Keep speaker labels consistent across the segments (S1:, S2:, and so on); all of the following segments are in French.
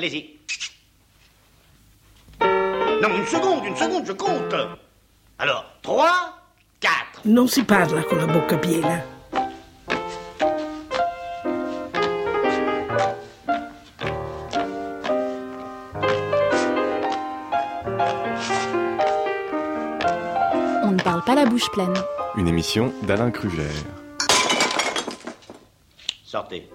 S1: Allez-y. Non, une seconde, une seconde, je compte. Alors, 3, 4.
S2: Non si parla con la bocca piena.
S3: On ne parle pas la bouche pleine.
S4: Une émission d'Alain Kruger.
S1: Sortez.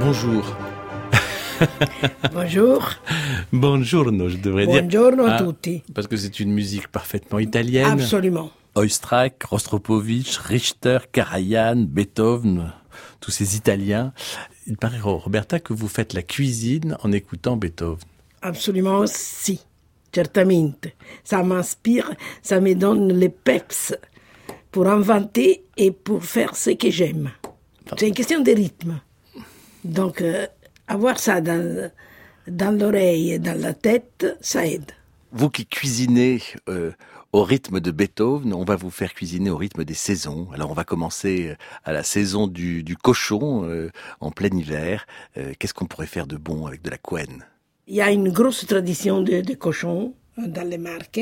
S5: Bonjour.
S2: Bonjour.
S5: Buongiorno, je devrais dire.
S2: Buongiorno a
S5: Ah,
S2: tutti.
S5: Parce que c'est une musique parfaitement italienne.
S2: Absolument.
S5: Oistrakh, Rostropovich, Richter, Karajan, Beethoven, tous ces Italiens. Il paraît, Roberta, que vous faites la cuisine en écoutant Beethoven.
S2: Absolument si. Certamente. Ça m'inspire, ça me donne les peps pour inventer et pour faire ce que j'aime. C'est une question de rythme. Donc, euh, avoir ça dans, dans l'oreille et dans la tête, ça aide.
S5: Vous qui cuisinez euh, au rythme de Beethoven, on va vous faire cuisiner au rythme des saisons. Alors on va commencer euh, à la saison du, du cochon euh, en plein hiver. Euh, Qu'est-ce qu'on pourrait faire de bon avec de la couenne?
S2: Il y a une grosse tradition de, de cochons dans les marques.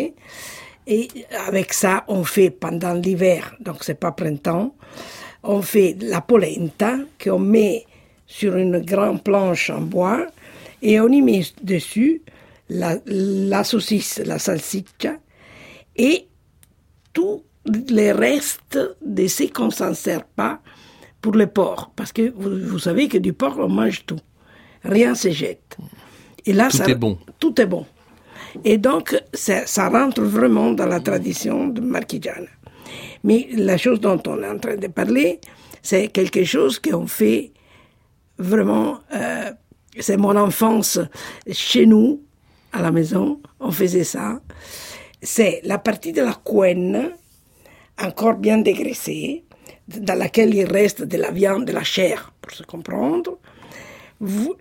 S2: Et avec ça, on fait pendant l'hiver, donc c'est pas printemps, on fait la polenta qu'on met sur une grande planche en bois et on y met dessus la, la saucisse, la salsiccia et tous les restes de ce qu'on ne s'en sert pas pour le porc. Parce que vous, vous savez que du porc, on mange tout. Rien se jette. Et là,
S5: Tout
S2: ça-
S5: est bon.
S2: Tout est bon. Et donc, ça, ça rentre vraiment dans la tradition de marchigiana. Mais la chose dont on est en train de parler, c'est quelque chose qu'on fait vraiment. euh, c'est mon enfance chez nous, à la maison, on faisait ça. C'est la partie de la couenne, encore bien dégraissée, dans laquelle il reste de la viande, de la chair, pour se comprendre,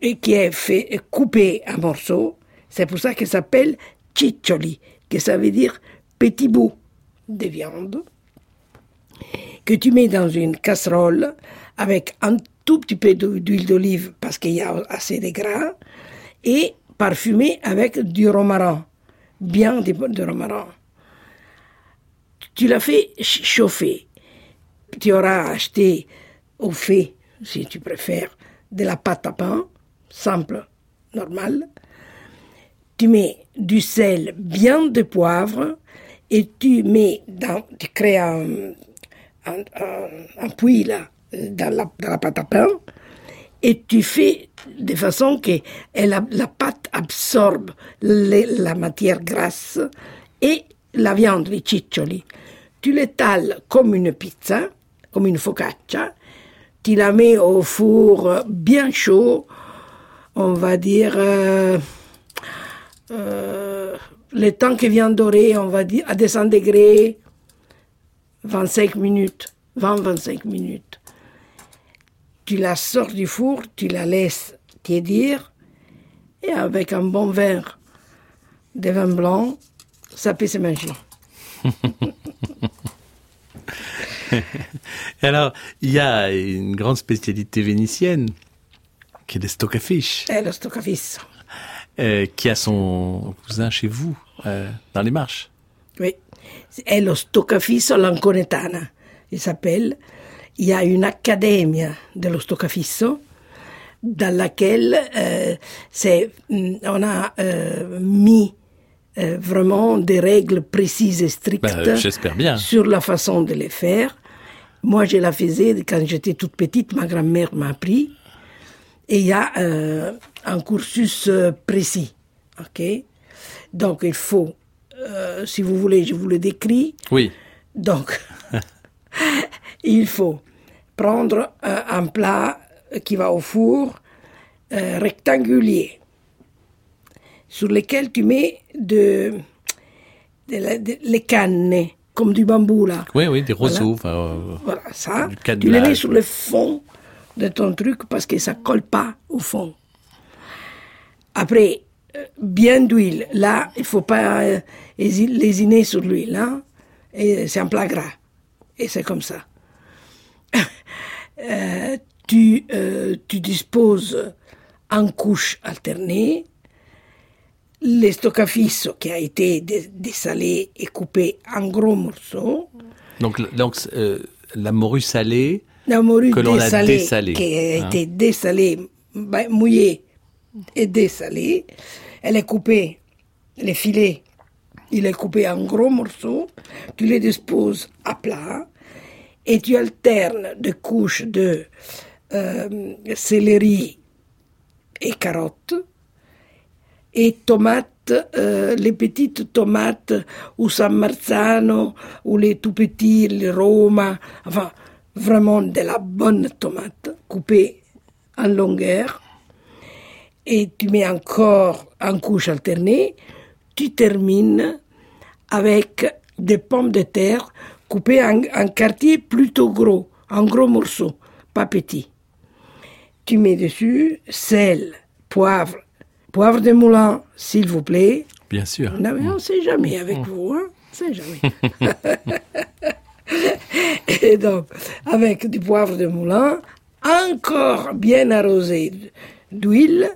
S2: et qui est fait coupé en morceaux. C'est pour ça qu'elle s'appelle ciccioli, que ça veut dire petit bout de viande, que tu mets dans une casserole avec un tout petit peu d'hu- d'huile d'olive parce qu'il y a assez de gras, et parfumé avec du romarin, bien du, romarin. Tu l'as fait ch- chauffer. Tu auras acheté au fait, si tu préfères, de la pâte à pain, simple, normale. Tu mets du sel, bien de poivre, et tu mets dans, tu crées un, un, un- un puits là, dans la, pâte à pain, et tu fais de façon que la pâte absorbe la matière grasse et la viande, les ciccioli. Tu l'étales comme une pizza, comme une focaccia, tu la mets au four bien chaud, on va dire euh, euh, le temps que vient dorer, on va dire à 200 degrés, 25 minutes, 20-25 minutes. Tu la sors du four, tu la laisses tiédir, et avec un bon verre de vin blanc, ça peut se manger.
S5: Et alors, il y a une grande spécialité vénitienne qui est le stoccafish,
S2: Et le stoccafisso.
S5: euh, qui a son cousin chez vous, euh, dans les marches.
S2: Oui. È lo stoccafisso all'Anconetana, il s'appelle. Il y a une académie dello stoccafisso dans laquelle euh, mm, on a euh, mis euh, vraiment des règles précises et strictes
S5: Ben, bien.
S2: sur la façon de les faire. Moi, je la faisais quand j'étais toute petite, ma grand-mère m'a appris. Et il y a euh, un cursus euh, précis. ok? Donc, il faut, euh, si vous voulez, je vous le décris.
S5: Oui.
S2: Donc, il faut prendre un plat qui va au four euh, rectangulaire sur lequel tu mets de, de la- de- les cannes, comme du bambou là.
S6: Oui, oui, des roseaux. euh,
S2: Voilà, ça, tu
S6: câblage.
S2: le mets sur le fond de ton truc parce que ça colle pas au fond. Après, euh, bien d'huile. Là, il faut pas euh, lésiner sur l'huile. Hein? Et c'est un plat gras. Et c'est comme ça. Euh, tu, euh, tu disposes en couches alternées le stoccafisso qui a été dessalé et coupé en gros morceaux.
S6: Donc, donc euh, la morue salée,
S2: La morue
S6: Que l'on a
S2: dessalée, qui a
S6: hein.
S2: été dessalée, bah, mouillée et dessalée, elle est coupée, les filets, il est coupé en gros morceaux, tu les disposes à plat et tu alternes des couches de euh, céleri et carottes et tomates, euh, les petites tomates ou San Marzano ou les tout petits, les Roma, enfin vraiment de la bonne tomate coupée en longueur. Et tu mets encore en couche alternée. Tu termines avec des pommes de terre coupées en, en quartiers plutôt gros, en gros morceaux, pas petits. Tu mets dessus sel, poivre, poivre de moulin, s'il vous plaît.
S6: bien sûr.
S2: Non, mais on ne sait jamais avec vous, hein. On sait jamais. Et donc, avec du poivre de moulin, encore bien arrosé d'huile,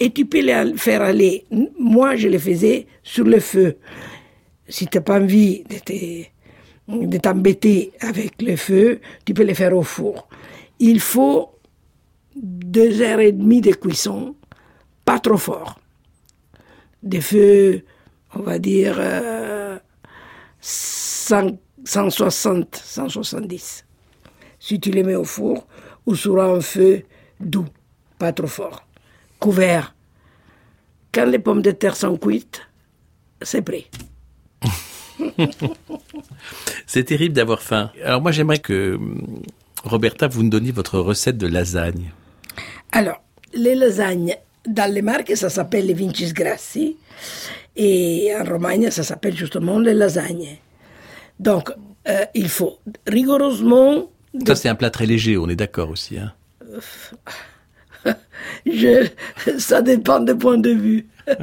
S2: et tu peux le faire aller. Moi, je le faisais sur le feu. Si tu n'as pas envie de te- de t'embêter avec le feu, tu peux le faire au four. Il faut deux heures et demie de cuisson, pas trop fort. Des feux, on va dire, euh, 100 160, 170. Si tu les mets au four ou sur un feu doux, pas trop fort. Couvert. Quand les pommes de terre sont cuites, c'est prêt.
S6: C'est terrible d'avoir faim. Alors moi, j'aimerais que hum, Roberta, vous nous donniez votre recette de lasagne.
S2: Alors, les lasagnes, dans les marques, ça s'appelle les Vincis Grassi. Et en Romagne, ça s'appelle justement les lasagnes. Donc, euh, il faut rigoureusement... de-
S6: Ça, c'est un plat très léger, on est d'accord aussi. Hein
S2: Je, ça dépend des points de vue.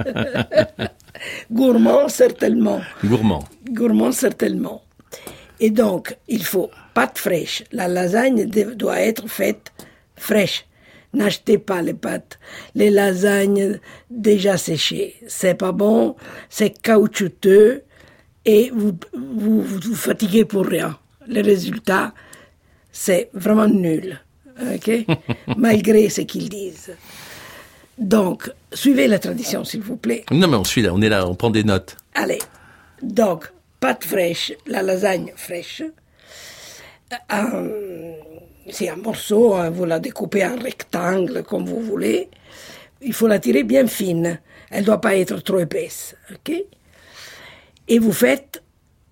S2: Gourmand, certainement.
S6: Gourmand.
S2: Gourmand, certainement. Et donc, il faut pâte fraîche. La lasagne doit être faite fraîche. N'achetez pas les pâtes. Les lasagnes déjà séchées. C'est pas bon, c'est caoutchouteux et vous vous, vous vous fatiguez pour rien. Le résultat, c'est vraiment nul. OK? Malgré ce qu'ils disent. Donc, suivez la tradition, s'il vous plaît.
S6: Non, mais on suit là, on est là, on prend des notes.
S2: Allez, donc, pâte fraîche, la lasagne fraîche. Un- C'est un morceau, hein, vous la découpez en rectangle comme vous voulez. Il faut la tirer bien fine. Elle ne doit pas être trop épaisse. ok? Et vous faites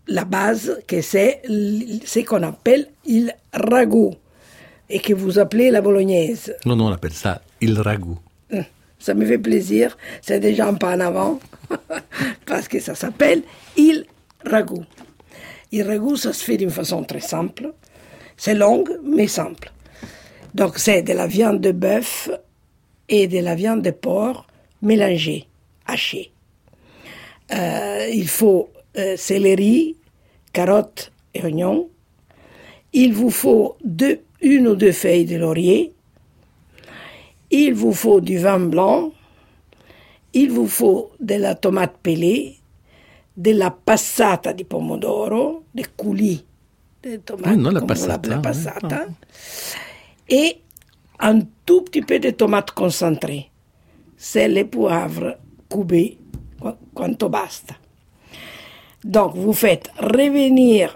S2: la base, que c'est ce qu'on appelle il ragoût, et que vous appelez la bolognaise.
S6: Non, non, on appelle ça il ragoût.
S2: Hum, Ça me fait plaisir. C'est déjà un pas en avant. Parce que ça s'appelle il ragoût. Il ragoût, ça se fait d'une façon très simple. C'est long, mais simple. Donc, c'est de la viande de bœuf et de la viande de porc mélangée, hachée. Euh, il faut euh, céleri, carottes et oignons. Il vous faut une ou deux feuilles de laurier. Il vous faut du vin blanc, il vous faut de la tomate pelée, de la passata di pomodoro, des coulis de tomates,
S6: Ah non, la passata,
S2: la
S6: ouais.
S2: passata, et un tout petit peu de tomates concentrées, sel et poivre cubé, qu- quanto basta. Donc, vous faites revenir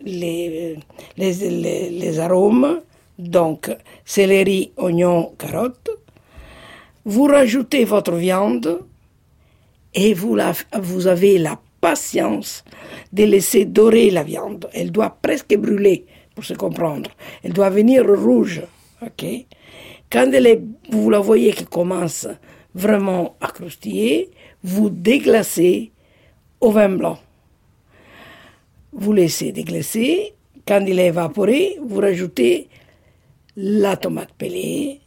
S2: les, les, les, les arômes, donc céleri, oignon, carotte. Vous rajoutez votre viande et vous, vous avez la patience de laisser dorer la viande. Elle doit presque brûler, pour se comprendre. Elle doit venir rouge. Quand elle est- vous la voyez qui commence vraiment à croustiller, vous déglacez au vin blanc. Vous laissez déglacer. Quand il est évaporé, vous rajoutez la tomate pelée,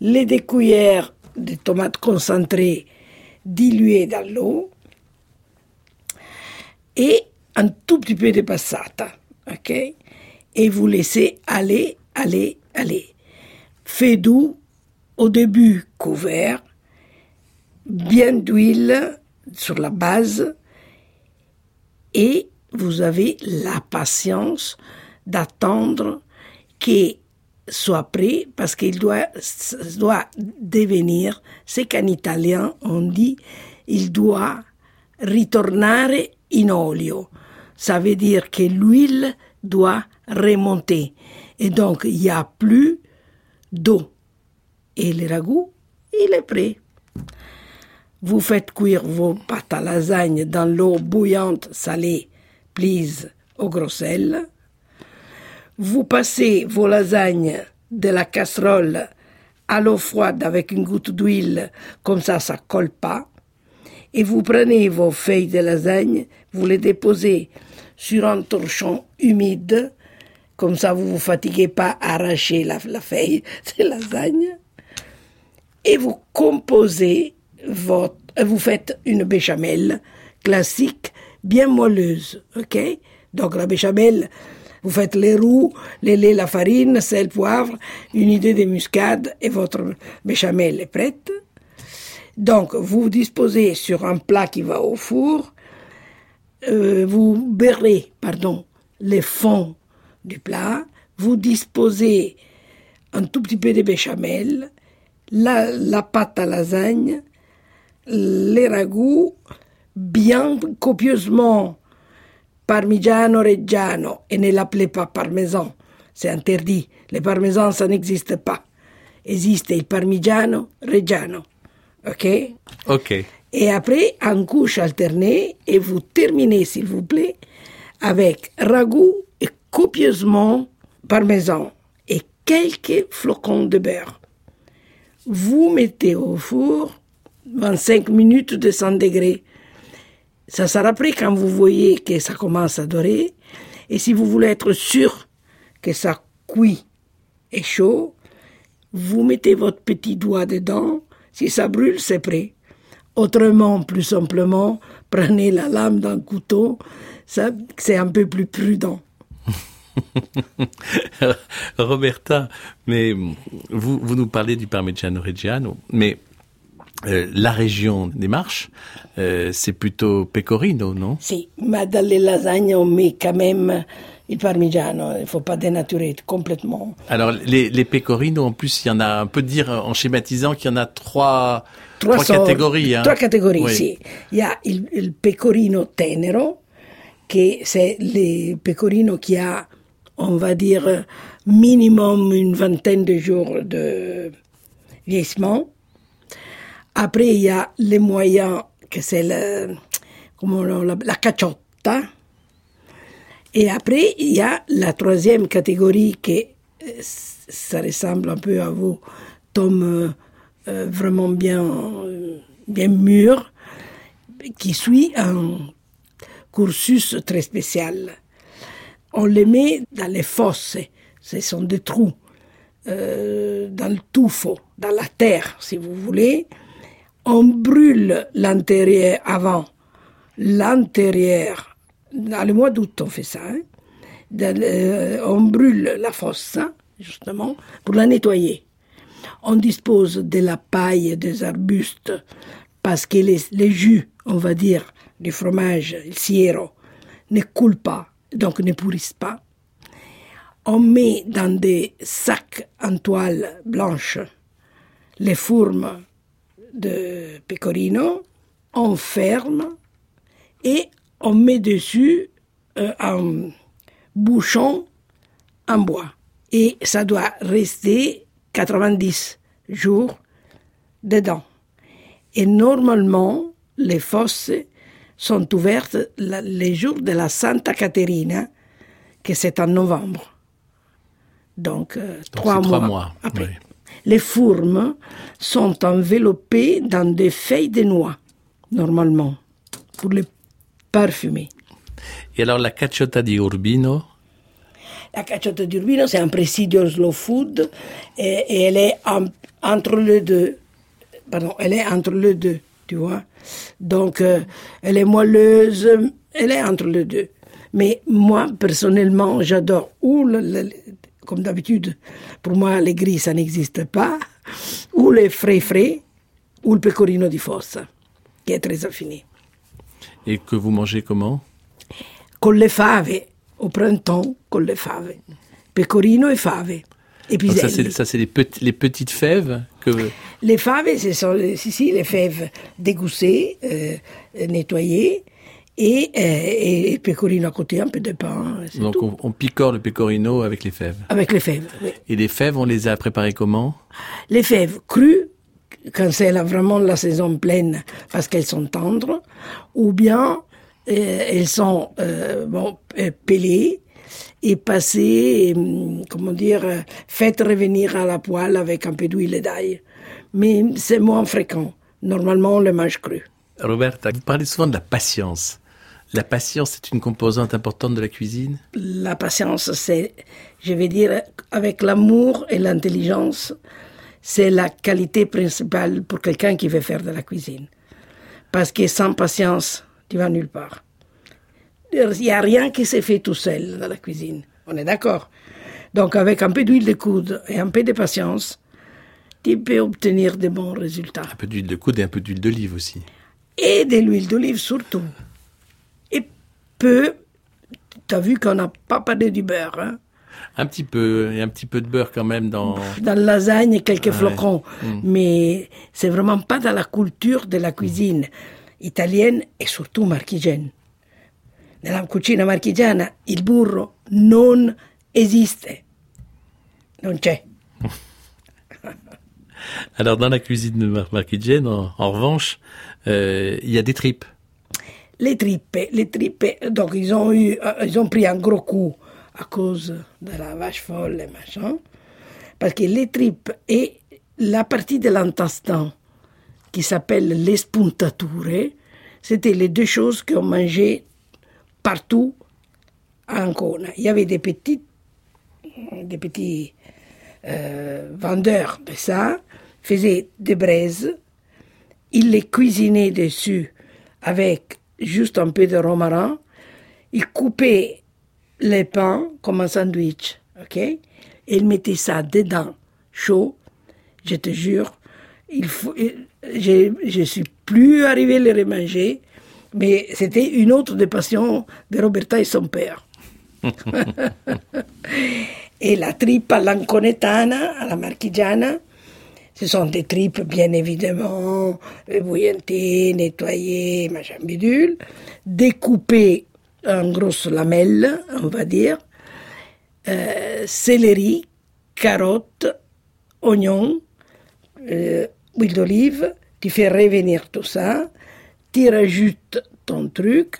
S2: les deux cuillères de tomates concentrées diluées dans l'eau et un tout petit peu de passata. OK? Et vous laissez aller, aller, aller. Fait doux, au début couvert, bien d'huile sur la base et vous avez la patience d'attendre qu'il soit prêt parce qu'il doit, doit devenir, c'est qu'en italien on dit, il doit ritornare in olio. Ça veut dire que l'huile doit remonter. Et donc, il n'y a plus d'eau. Et le ragoût, il est prêt. Vous faites cuire vos pâtes à lasagne dans l'eau bouillante salée, prise au gros sel. Vous passez vos lasagnes de la casserole à l'eau froide avec une goutte d'huile, comme ça, ça colle pas. Et vous prenez vos feuilles de lasagne, vous les déposez sur un torchon humide, comme ça vous vous fatiguez pas à arracher la, feuille de lasagne, et vous composez votre, vous faites une béchamel classique, bien moelleuse, ok? Donc la béchamel, vous faites les roux, les laits, la farine, sel, poivre, une idée de muscade et votre béchamel est prête. Donc vous disposez sur un plat qui va au four, euh, vous beurrez, pardon, les fonds du plat, vous disposez un tout petit peu de béchamel, la, la pâte à lasagne, les ragoûts, bien copieusement parmigiano reggiano, et ne l'appelez pas parmesan, c'est interdit. Le parmesan, ça n'existe pas. Existe il parmigiano reggiano. OK?
S6: Ok.
S2: Et après, en couche alternée, et vous terminez, s'il vous plaît, avec ragoût et copieusement parmesan et quelques flocons de beurre. Vous mettez au four 25 minutes de 100 degrés. Ça sera prêt quand vous voyez que ça commence à dorer. Et si vous voulez être sûr que ça cuit et chaud, vous mettez votre petit doigt dedans. Si ça brûle, c'est prêt. Autrement, plus simplement, prenez la lame d'un couteau. Ça, c'est un peu plus prudent.
S6: Roberta, mais vous, vous nous parlez du Parmigiano Reggiano, mais euh, la région des Marches, euh, c'est plutôt pecorino, non?
S2: Si, mais dans les lasagnes, on met quand même le parmigiano. Il ne faut pas dénaturer complètement.
S6: Alors, les, les pecorino, en plus, il y en a, on peut dire en schématisant qu'il y en a trois, trois,
S2: sortes-
S6: catégories. Hein.
S2: Trois catégories,
S6: Oui.
S2: sì. Il y a il, il pecorino tenero, che c'est le pecorino qui a, on va dire, minimum une vingtaine de jours de vieillissement. Après, il y a les moyens, que c'est le, la, la caciotta. Et après, il y a la troisième catégorie qui, euh, ressemble un peu à vos tomes euh, euh, vraiment bien, bien mûrs, qui suit un cursus très spécial. On les met dans les fosses, ce sont des trous, dans le tuffo, dans la terre, si vous voulez. On brûle l'intérieur avant, l'intérieur, dans le mois d'août on fait ça, hein. Le- on brûle la fosse, justement, pour la nettoyer. On dispose de la paille des arbustes parce que les, les jus, on va dire, du fromage, le siero, ne coulent pas, donc ne pourrissent pas. On met dans des sacs en toile blanche les fourmes de pecorino, on ferme et on met dessus euh, un bouchon en bois. Et ça doit rester 90 jours dedans. Et normalement, les fosses sont ouvertes les jours de la Santa Caterina, que c'est en novembre. Donc, euh, trois,
S6: c'est trois
S2: mois,
S6: mois,
S2: après.
S6: oui.
S2: Les fourmes sont enveloppées dans des feuilles de noix, normalement, pour les parfumer.
S5: Et alors la cacciota di Urbino?
S2: La cacciota di Urbino, c'est un presidio slow food et, et elle est en- entre les deux. Pardon, elle est entre les deux, tu vois. Donc, euh, elle est moelleuse, elle est entre les deux. Mais moi, personnellement, j'adore ou, le- le- comme d'habitude, pour moi, les gris, ça n'existe pas, ou les frais frais, ou le pecorino di fossa, qui est très affiné.
S5: et que vous mangez comment?
S2: Con le fave, au printemps, con le fave. Pecorino et fave. Et
S5: Donc ça, c'est ça, c'est les, pet- les petites fèves que
S2: Les faves, ce sont les- si, si, les fèves dégoussées, euh, nettoyées, et, euh, et le pecorino à côté, un peu de pain, c'est
S5: donc
S2: tout.
S5: on, on picore le pecorino avec les fèves.
S2: Avec les fèves, oui.
S5: Et les fèves, on les a préparées comment?
S2: Les fèves crues, quand c'est la- vraiment la saison pleine, parce qu'elles sont tendres, ou bien euh, elles sont euh, bon, euh, pelées et passées, comment dire, euh, faites revenir à la poêle avec un peu d'huile et d'ail. Mais c'est moins fréquent. Normalement, on le mange cru.
S5: Roberta, vous parlez souvent de la patience. La patience est une composante importante de la cuisine?
S2: La patience, c'est, je vais dire, avec l'amour et l'intelligence, c'est la qualité principale pour quelqu'un qui veut faire de la cuisine. Parce que sans patience, tu vas nulle part. Il n'y a rien qui se fait tout seul dans la cuisine. On est d'accord. Donc, avec un peu d'huile de coude et un peu de patience, tu peux obtenir de bons résultats.
S5: Un peu d'huile de coude et un peu d'huile d'olive aussi.
S2: Et de l'huile d'olive surtout. Et peu, tu as vu qu'on n'a pas parlé du beurre, hein?
S5: Un petit peu, et un petit peu de beurre quand même dans...
S2: dans la lasagne quelques
S5: Ouais.
S2: flocons. Mais c'est vraiment pas dans la culture de la cuisine italienne et surtout marchigienne. Nella cucina marchigiana il burro non esiste. Non c'è.
S5: Alors dans la cuisine marchigienne, en, en revanche, euh, il y a des tripes.
S2: Les tripes, les tripes, donc ils ont eu, euh, ils ont pris un gros coup à cause de la vache folle et machin. Parce que les tripes et la partie de l'intestin qui s'appelle les spuntature, c'était les deux choses qu'on mangeait partout à Ancona. Il y avait des petits, des petits euh, vendeurs de ça, faisaient des braises, ils les cuisinaient dessus avec juste un peu de romarin. Ils coupaient les pains comme un sandwich, ok? Et ils mettaient ça dedans, chaud. Je te jure, il faut, je, je suis plus arrivé à les remanger, mais c'était une autre des passions de Roberta et son père. et la tripe à l'anconetana, à la marchigiana, ce sont des tripes, bien évidemment, bouillantées, nettoyées, machin bidule, découpées en grosses lamelles, on va dire, euh, céleri, carottes, oignons, euh, huile d'olive, tu fais revenir tout ça, tu rajoutes ton truc,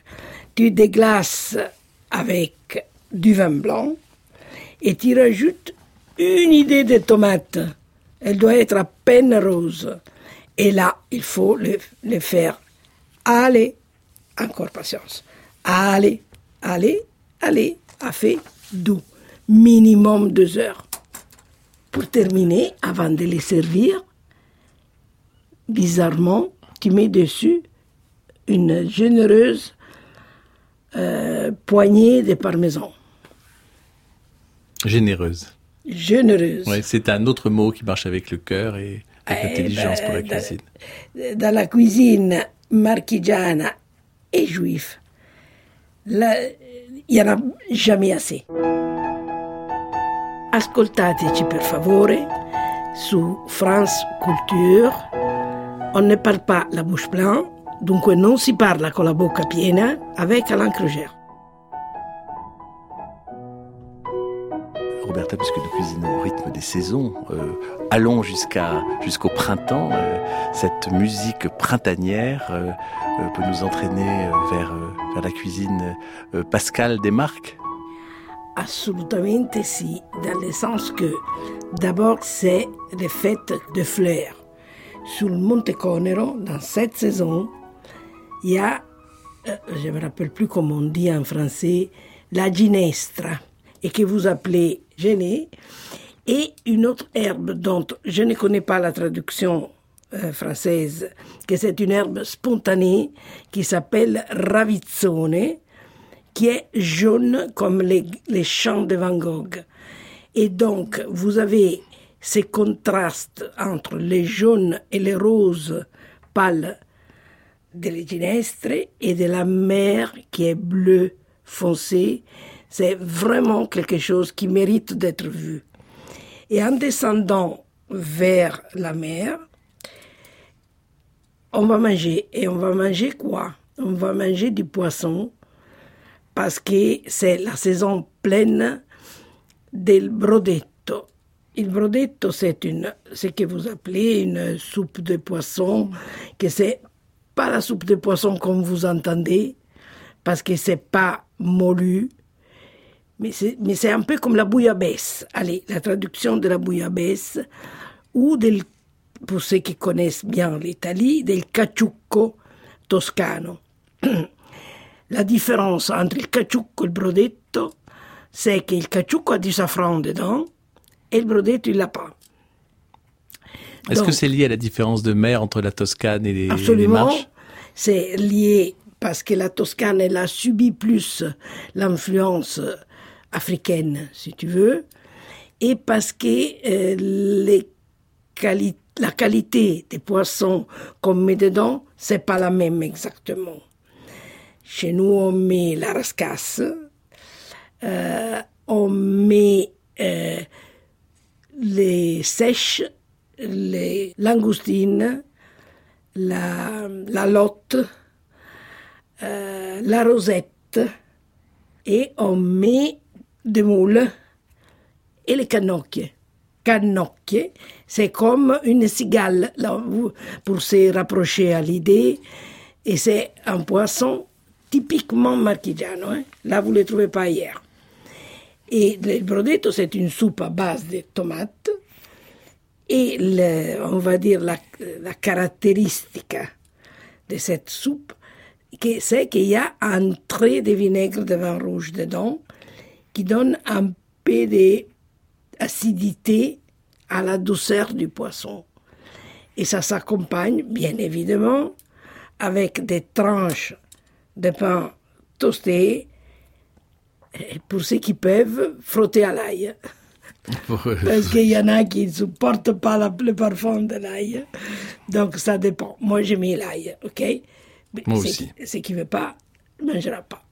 S2: tu déglaces avec du vin blanc et tu rajoutes une idée de tomate. Elle doit être à peine rose. Et là, il faut le, faire. Allez, encore patience. Allez, allez, allez, à fait doux. Minimum deux heures. Pour terminer, avant de les servir, bizarrement, tu mets dessus une généreuse euh, poignée de parmesan.
S5: Généreuse.
S2: Généreuse.
S5: Ouais, c'est un autre mot qui marche avec le cœur et avec
S2: Eh
S5: l'intelligence
S2: ben,
S5: pour la cuisine.
S2: Dans la cuisine marchigiana et juive, il n'y en a jamais assez. Ascoltateci per favore su France Culture. On ne parle pas la bouche pleine, dunque non si parla con la bocca piena avec Alain Kruger.
S6: Roberta, puisque nous cuisinons au rythme des saisons, euh, allons jusqu'au printemps. euh, cette musique printanière euh, peut nous entraîner vers, la cuisine pascale des marques.
S2: Assolutamente si, dans le sens que d'abord c'est les fêtes de fleurs. Sur le Monte Conero, dans cette saison, il y a je me rappelle plus comment on dit en français, la ginestra, et que vous appelez genêt, et une autre herbe dont je ne connais pas la traduction euh, française, que c'est une herbe spontanée qui s'appelle ravizzone, qui est jaune comme les, les champs de Van Gogh. Et donc, vous avez ces contrastes entre les jaunes et les roses pâles de les ginestres et de la mer qui est bleu foncé. C'est vraiment quelque chose qui mérite d'être vu. Et en descendant vers la mer, on va manger. Et on va manger quoi? On va manger du poisson parce que c'est la saison pleine del brodetto. Il brodetto, c'est ce que vous appelez une soupe de poisson, que c'est pas la soupe de poisson comme vous entendez, parce que c'est pas mollu, mais c'est, mais c'est un peu comme la bouillabaisse. Allez, la traduction de la bouillabaisse, ou del, pour ceux qui connaissent bien l'Italie, del caciucco toscano. La différence entre il caciucco et le brodetto, c'est que le caciucco a du safran dedans et le brodetto, il l'a pas.
S5: Est-ce que c'est lié à la différence de mer entre la Toscane et les, les
S2: Absolument.
S5: Marches?
S2: C'est lié parce que la Toscane, elle a subi plus l'influence africaine, si tu veux, et parce que euh, les quali- la qualité des poissons qu'on met dedans, c'est pas la même exactement. Chez nous, on met la rascasse, euh, on met euh, les sèches, les langoustines, la, la lotte, la rosette, et on met des moules et les canocchiers. Canocchier, c'est comme une cigale, là, pour se rapprocher à l'idée, et c'est un poisson typiquement marchigiano. hein. Là, vous ne le trouvez pas ailleurs. Et le brodetto, c'est une soupe à base de tomates, et on va dire la, la caractéristique de cette soupe, c'est qu'il y a un trait de vinaigre de vin rouge dedans qui donne un peu d'acidité à la douceur du poisson. Et ça s'accompagne, bien évidemment, avec des tranches de pain toasté, pour ceux qui peuvent, frotter à l'ail. Parce qu'il y en a qui ne supportent pas la- le parfum de l'ail. Donc ça dépend. Moi, j'ai mis l'ail, ok? Mais
S5: Moi
S2: ceux
S5: aussi.
S2: qui- Ceux qui ne veulent pas, ne mangera pas.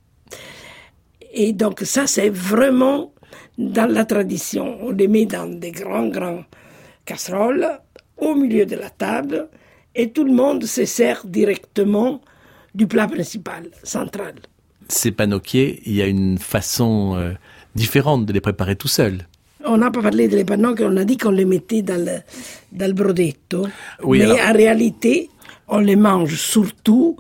S2: Et donc ça, c'est vraiment dans la tradition. On les met dans des grands, grands casseroles au milieu de la table et tout le monde se sert directement du plat principal, central.
S5: Ces panocchiers, il y a une façon euh, différente de les préparer tout seul.
S2: On n'a pas parlé des panocchie, on a dit qu'on les mettait dans le, dans le brodetto.
S5: Oui,
S2: Mais
S5: alors-
S2: en réalité, on les mange surtout,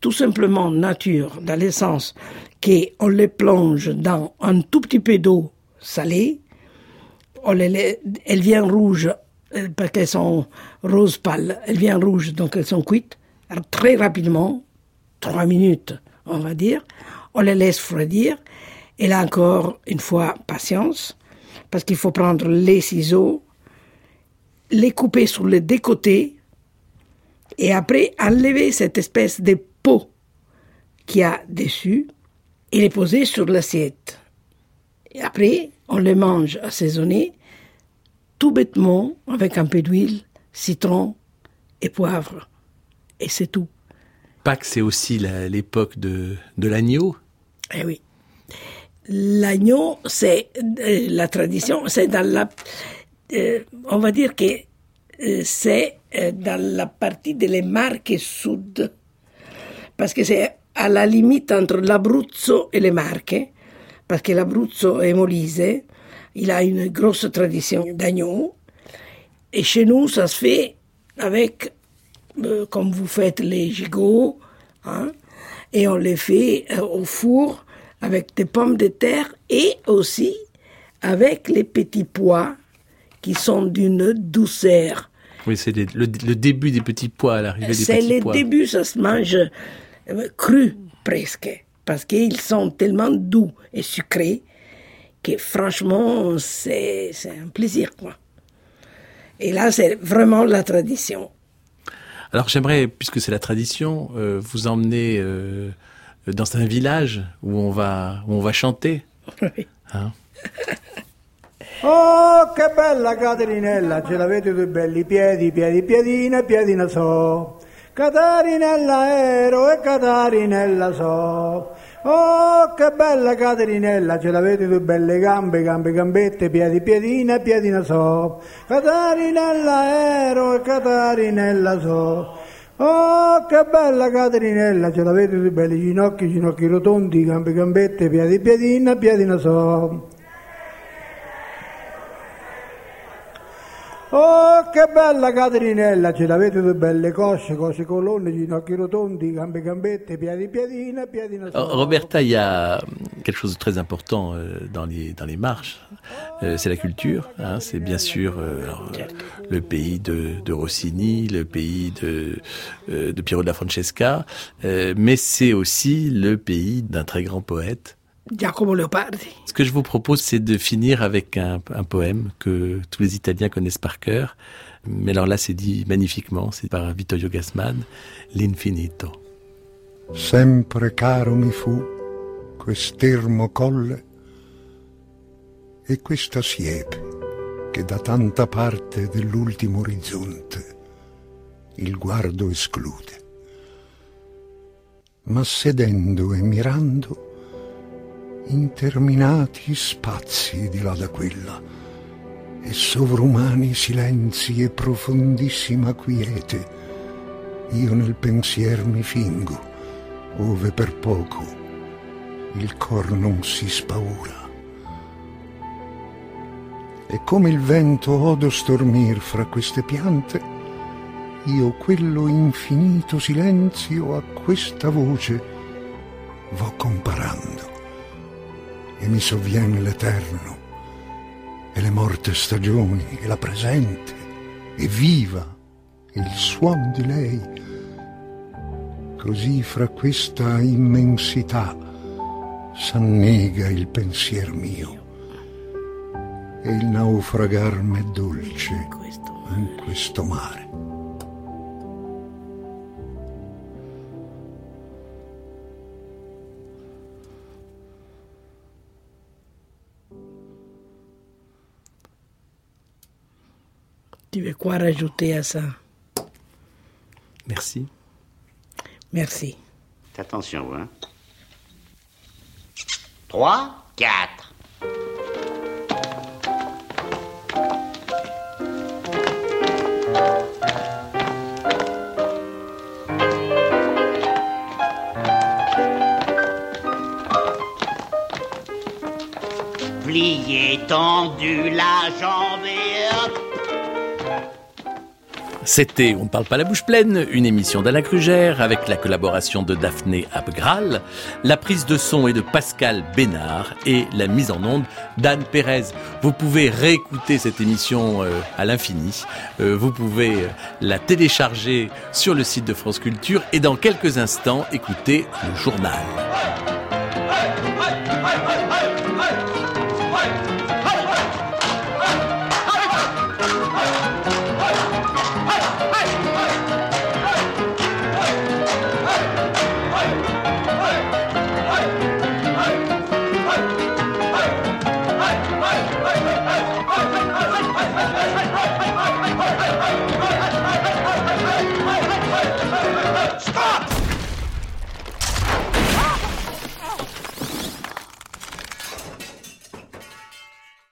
S2: tout simplement nature, dans le sens qu'on les plonge dans un tout petit peu d'eau salée. On les, elles viennent rouges euh, parce qu'elles sont rose pâle. Elles viennent rouges, donc elles sont cuites Alors, très rapidement, trois minutes, on va dire. On les laisse refroidir. Et là encore, une fois, patience, parce qu'il faut prendre les ciseaux, les couper sur les deux côtés, et après enlever cette espèce de peau qu'il y a dessus et les poser sur l'assiette. Et après, on les mange assaisonnés, tout bêtement, avec un peu d'huile, citron et poivre. Et c'est tout.
S5: Pâques, c'est aussi l'époque de, de l'agneau.
S2: Eh oui. L'agneau, c'est euh, la tradition, c'est dans la. euh, on va dire que euh, c'est dans la partie de les Marques Sud, parce que c'est à la limite entre l'Abruzzo et les Marques, parce que l'Abruzzo est Molise, il a une grosse tradition d'agneau, et chez nous, ça se fait avec, euh, comme vous faites les gigots, hein, et on les fait euh, au four avec des pommes de terre et aussi avec les petits pois qui sont d'une douceur.
S5: Oui, c'est le, le début des petits pois, l'arrivée des
S2: C'est
S5: petits
S2: le
S5: pois.
S2: début, ça se mange euh, cru, presque, parce qu'ils sont tellement doux et sucrés que franchement, c'est un plaisir. Quoi. Et là, c'est vraiment la tradition.
S5: Alors j'aimerais, puisque c'est la tradition, euh, vous emmener euh, dans un village où on va, où on va chanter.
S2: Oui.
S5: Hein?
S7: Oh, che bella Catarinella, ce l'avete due belli piedi, piedi, piedina, piedina so. Catarinella ero e Catarinella so. Oh, che bella Catarinella, ce l'avete due belle gambe, gambe, gambette, piedi, piedina, piedina so. Catarinella ero e Catarinella so. Oh, che bella Catarinella, ce l'avete due belli ginocchi, ginocchi rotondi, gambe, gambette, piedi, piedina, piedina so. Oh, che bella Caterinella, ce l'avete due belle cosce, cosce colonne, ginocchi rotondi, gambe gambette, piedi piedina, piedina.
S5: Alors, Roberta, il y a quelque chose de très important euh, dans les dans les marches. Euh, c'est la culture. Hein, c'est bien sûr euh, alors, le pays de, de Rossini, le pays de de Piero da Francesca, mais c'est aussi le pays d'un très grand poète.
S2: Giacomo Leopardi.
S5: Ce que je vous propose, c'est de finir avec un, un poème que tous les Italiens connaissent par cœur. Mais alors là, c'est dit magnifiquement, c'est par Vittorio Gassman, L'infinito.
S8: Sempre caro mi fu quest'ermo colle e questa siepe che da tanta parte dell'ultimo orizzonte il guardo esclude. Ma sedendo e mirando interminati spazi di là da quella e sovrumani silenzi e profondissima quiete, io nel pensier mi fingo, ove per poco il cor non si spaura. E come il vento odo stormir fra queste piante, io quello infinito silenzio a questa voce vo comparando e mi sovviene l'eterno e le morte stagioni e la presente e viva il suon di lei. Così fra questa immensità s'annega il pensier mio e il naufragar m'è dolce in questo mare
S2: quoi rajouter à ça?
S5: Merci.
S2: Merci.
S1: Attention, vous, hein. 3, 4. Plié, tendu, la jambe et hop.
S5: C'était On ne parle pas la bouche pleine, une émission d'Alain Crugère avec la collaboration de Daphné Abgral, la prise de son est de Pascal Bénard et la mise en onde d'Anne Pérez. Vous pouvez réécouter cette émission euh, à l'infini. Euh, vous pouvez euh, la télécharger sur le site de France Culture et dans quelques instants écouter le journal.